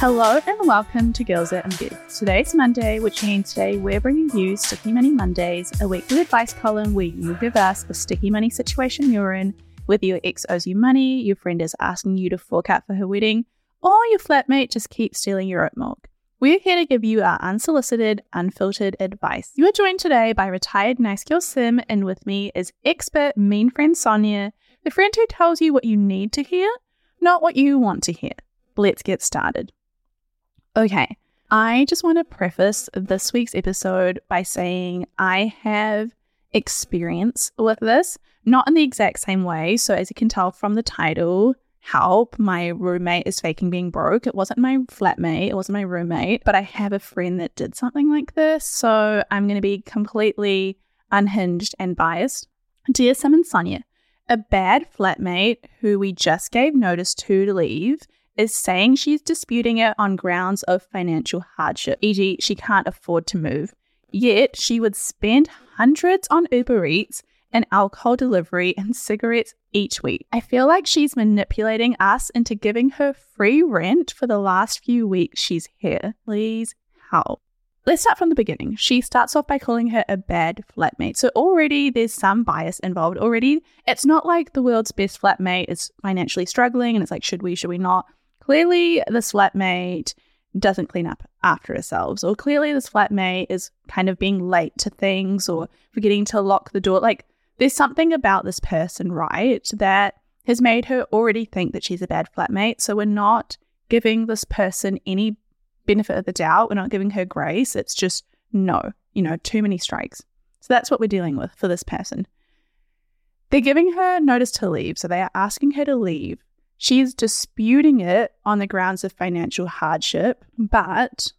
Hello and welcome to Girls Out in Bed. Today's Monday, which means today we're bringing you Sticky Money Mondays, a weekly advice column where you give us the sticky money situation you're in, whether your ex owes you money, your friend is asking you to fork out for her wedding, or your flatmate just keeps stealing your oat milk. We're here to give you our unsolicited, unfiltered advice. You are joined today by retired nice girl Sim, and with me is expert mean friend Sonya, the friend who tells you what you need to hear, not what you want to hear. Let's get started. Okay, I just want to preface this week's episode by saying I have experience with this, not in the exact same way. So, as you can tell from the title, help, my roommate is faking being broke. It wasn't my flatmate, it wasn't my roommate, but I have a friend that did something like this. So, I'm going to be completely unhinged and biased. Dear Sim and Sonya, a bad flatmate who we just gave notice to to leave is saying she's disputing it on grounds of financial hardship, e.g., she can't afford to move. Yet she would spend hundreds on Uber Eats and alcohol delivery and cigarettes each week. I feel like she's manipulating us into giving her free rent for the last few weeks she's here. Please help. Let's start from the beginning. She starts off by calling her a bad flatmate. So already there's some bias involved. Already, it's not like the world's best flatmate is financially struggling and it's like, should we, should we not? Clearly this flatmate doesn't clean up after herself, or clearly this flatmate is kind of being late to things or forgetting to lock the door. Like there's something about this person, right, that has made her already think that she's a bad flatmate. So we're not giving this person any benefit of the doubt. We're not giving her grace. It's just no, you know, too many strikes. So that's what we're dealing with for this person. They're giving her notice to leave. So they are asking her to leave. She is disputing it on the grounds of financial hardship, but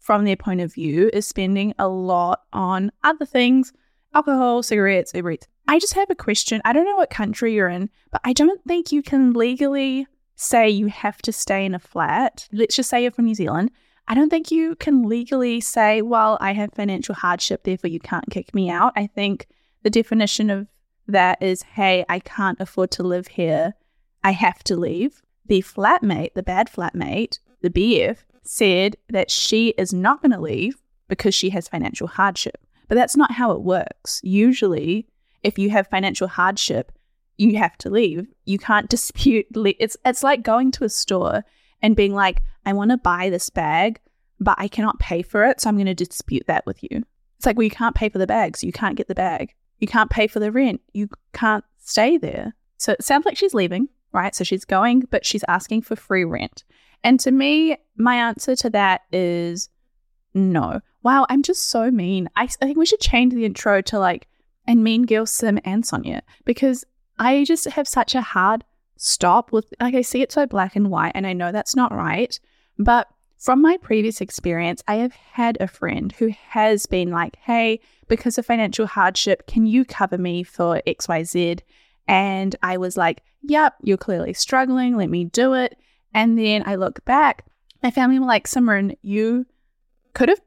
from their point of view, is spending a lot on other things alcohol, cigarettes, Uber Eats. I just have a question. I don't know what country you're in, but I don't think you can legally say you have to stay in a flat. Let's just say you're from New Zealand. I don't think you can legally say, well, I have financial hardship, therefore you can't kick me out. I think the definition of that is, hey, I can't afford to live here I have to leave. The flatmate, the bad flatmate, the BF, said that she is not going to leave because she has financial hardship. But that's not how it works. Usually, if you have financial hardship, you have to leave. You can't dispute. It's it's like going to a store and being like, "I want to buy this bag, but I cannot pay for it, so I'm going to dispute that with you." It's like, well, you can't pay for the bag, so you can't get the bag. You can't pay for the rent. You can't stay there. So it sounds like she's leaving right? So she's going, but she's asking for free rent. And to me, my answer to that is no. Wow, I'm just so mean. I, I think we should change the intro to like, and mean girl Sim and Sonya because I just have such a hard stop with, like, I see it so black and white, and I know that's not right. But from my previous experience, I have had a friend who has been like, hey, because of financial hardship, can you cover me for XYZ? And I was like, yep, you're clearly struggling. Let me do it. And then I look back, my family were like, Simran, you could have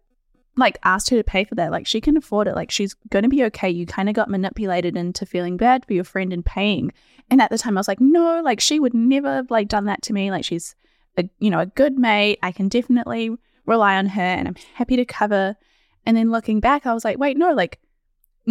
like asked her to pay for that. Like she can afford it. Like she's going to be okay. You kind of got manipulated into feeling bad for your friend and paying. And at the time I was like, no, like she would never have like done that to me. Like she's a, you know, a good mate. I can definitely rely on her and I'm happy to cover. And then looking back, I was like, wait, no, like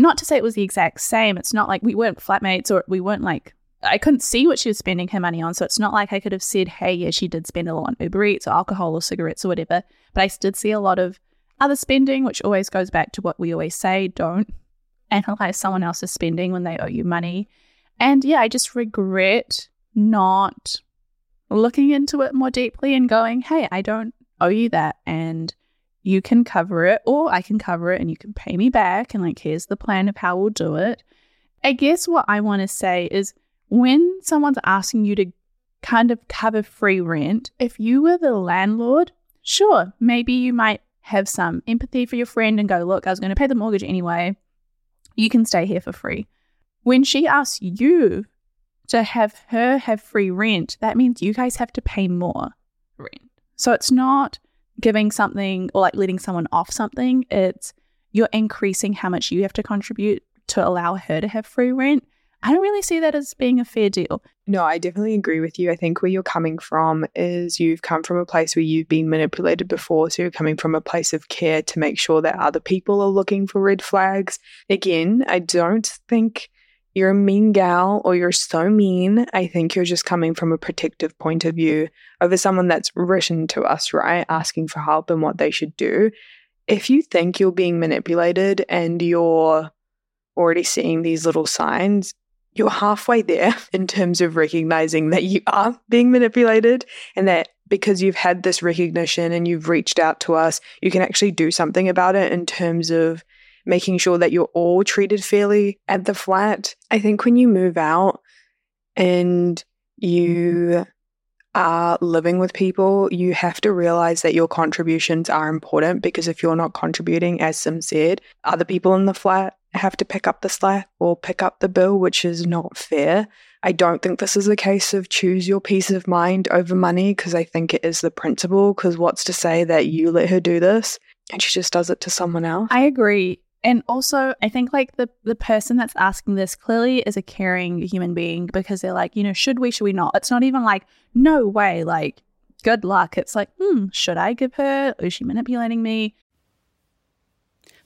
not to say it was the exact same. It's not like we weren't flatmates or we weren't like I couldn't see what she was spending her money on. So it's not like I could have said, hey, yeah, she did spend a lot on Uber Eats or alcohol or cigarettes or whatever. But I did see a lot of other spending, which always goes back to what we always say don't analyze someone else's spending when they owe you money. And yeah, I just regret not looking into it more deeply and going, hey, I don't owe you that. And you can cover it, or I can cover it and you can pay me back. And like, here's the plan of how we'll do it. I guess what I want to say is when someone's asking you to kind of cover free rent, if you were the landlord, sure, maybe you might have some empathy for your friend and go, look, I was going to pay the mortgage anyway. You can stay here for free. When she asks you to have her have free rent, that means you guys have to pay more rent. So it's not giving something or like letting someone off something, it's you're increasing how much you have to contribute to allow her to have free rent. I don't really see that as being a fair deal. No, I definitely agree with you. I think where you're coming from is you've come from a place where you've been manipulated before. So you're coming from a place of care to make sure that other people are looking for red flags. Again, I don't think you're a mean gal or you're so mean. I think you're just coming from a protective point of view over someone that's written to us, right? Asking for help and what they should do. If you think you're being manipulated and you're already seeing these little signs, you're halfway there in terms of recognizing that you are being manipulated and that because you've had this recognition and you've reached out to us, you can actually do something about it in terms of making sure that you're all treated fairly at the flat. I think when you move out and you are living with people, you have to realize that your contributions are important because if you're not contributing, as Sim said, other people in the flat have to pick up the slack or pick up the bill, which is not fair. I don't think this is a case of choose your peace of mind over money because I think it is the principle. Because what's to say that you let her do this and she just does it to someone else? I agree. And also, I think like the the person that's asking this clearly is a caring human being because they're like, you know, should we, should we not? It's not even like, no way, like, good luck. It's like, hmm, should I give her? Is she manipulating me?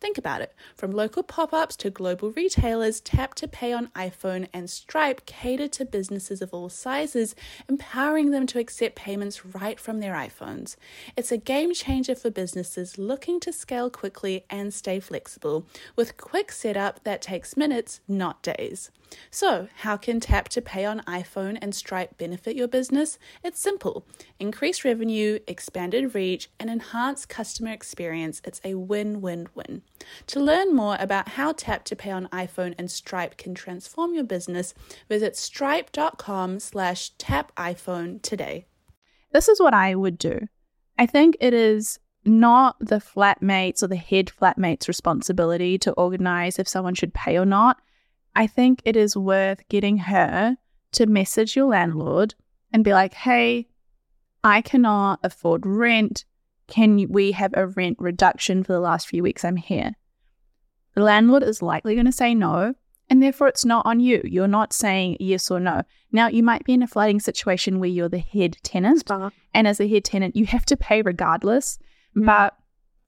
Think about it. From local pop ups to global retailers, Tap to Pay on iPhone and Stripe cater to businesses of all sizes, empowering them to accept payments right from their iPhones. It's a game changer for businesses looking to scale quickly and stay flexible, with quick setup that takes minutes, not days. So, how can Tap to Pay on iPhone and Stripe benefit your business? It's simple increase revenue, expanded reach, and enhance customer experience. It's a win win win. To learn more about how Tap to Pay on iPhone and Stripe can transform your business, visit stripe.com slash tap iPhone today. This is what I would do. I think it is not the flatmates or the head flatmate's responsibility to organize if someone should pay or not. I think it is worth getting her to message your landlord and be like, hey, I cannot afford rent. Can we have a rent reduction for the last few weeks I'm here? The landlord is likely going to say no, and therefore it's not on you. You're not saying yes or no. Now, you might be in a flatting situation where you're the head tenant, and as a head tenant, you have to pay regardless. Mm-hmm. But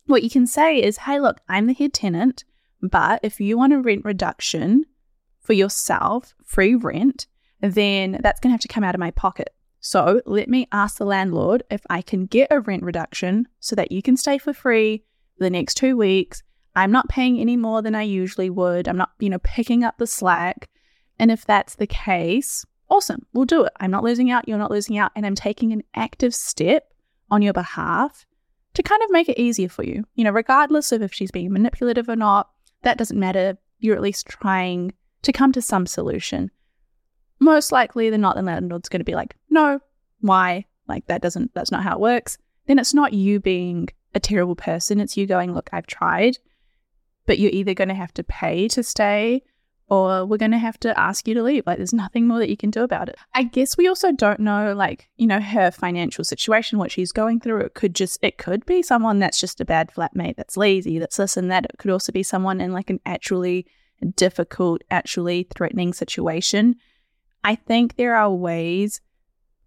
what you can say is, hey, look, I'm the head tenant, but if you want a rent reduction for yourself, free rent, then that's going to have to come out of my pocket. So let me ask the landlord if I can get a rent reduction so that you can stay for free for the next two weeks. I'm not paying any more than I usually would. I'm not, you know, picking up the slack. And if that's the case, awesome, we'll do it. I'm not losing out, you're not losing out. And I'm taking an active step on your behalf to kind of make it easier for you. You know, regardless of if she's being manipulative or not, that doesn't matter. You're at least trying to come to some solution most likely than not, the landlord's going to be like, no, why? Like, that doesn't, that's not how it works. Then it's not you being a terrible person. It's you going, look, I've tried, but you're either going to have to pay to stay or we're going to have to ask you to leave. Like, there's nothing more that you can do about it. I guess we also don't know, like, you know, her financial situation, what she's going through. It could just, it could be someone that's just a bad flatmate, that's lazy, that's this and that. It could also be someone in like an actually difficult, actually threatening situation I think there are ways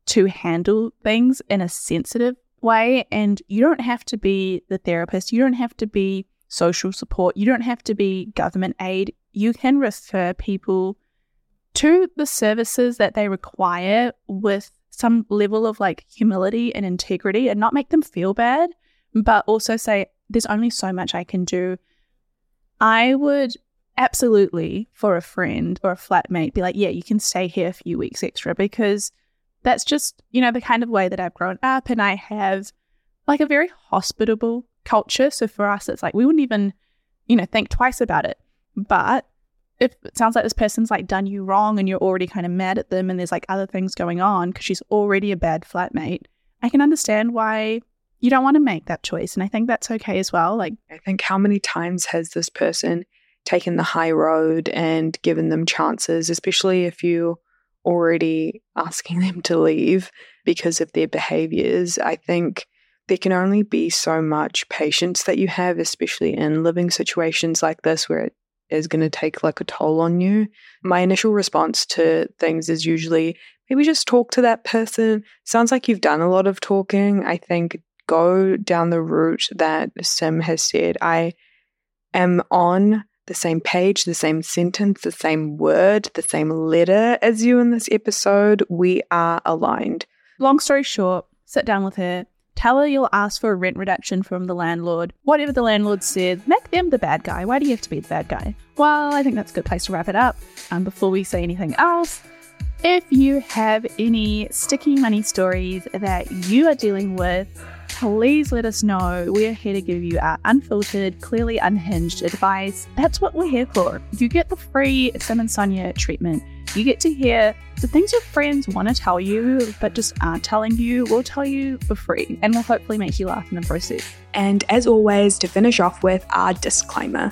to handle things in a sensitive way. And you don't have to be the therapist, you don't have to be social support, you don't have to be government aid. You can refer people to the services that they require with some level of like humility and integrity and not make them feel bad, but also say, there's only so much I can do. I would absolutely for a friend or a flatmate be like, yeah, you can stay here a few weeks extra because that's just, you know, the kind of way that I've grown up and I have like a very hospitable culture. So for us, it's like we wouldn't even, you know, think twice about it. But if it sounds like this person's like done you wrong and you're already kind of mad at them and there's like other things going on because she's already a bad flatmate, I can understand why you don't want to make that choice. And I think that's okay as well. Like, I think how many times has this person taken the high road and given them chances, especially if you already asking them to leave because of their behaviors? I think there can only be so much patience that you have, especially in living situations like this where it is going to take like a toll on you. My initial response to things is usually maybe just talk to that person. Sounds like you've done a lot of talking. I think go down the route that Sim has said. I am on the same page, the same sentence, the same word, the same letter as you in this episode. We are aligned. Long story short, sit down with her, tell her you'll ask for a rent reduction from the landlord. Whatever the landlord said, make them the bad guy. Why do you have to be the bad guy? Well, I think that's a good place to wrap it up. Um, before we say anything else, if you have any sticky money stories that you are dealing with, please let us know. We're here to give you our unfiltered, clearly unhinged advice. That's what we're here for. If You get the free Sim and Sonya treatment. You get to hear the things your friends want to tell you, but just aren't telling you. We'll tell you for free and we'll hopefully make you laugh in the process. And as always, to finish off with our disclaimer.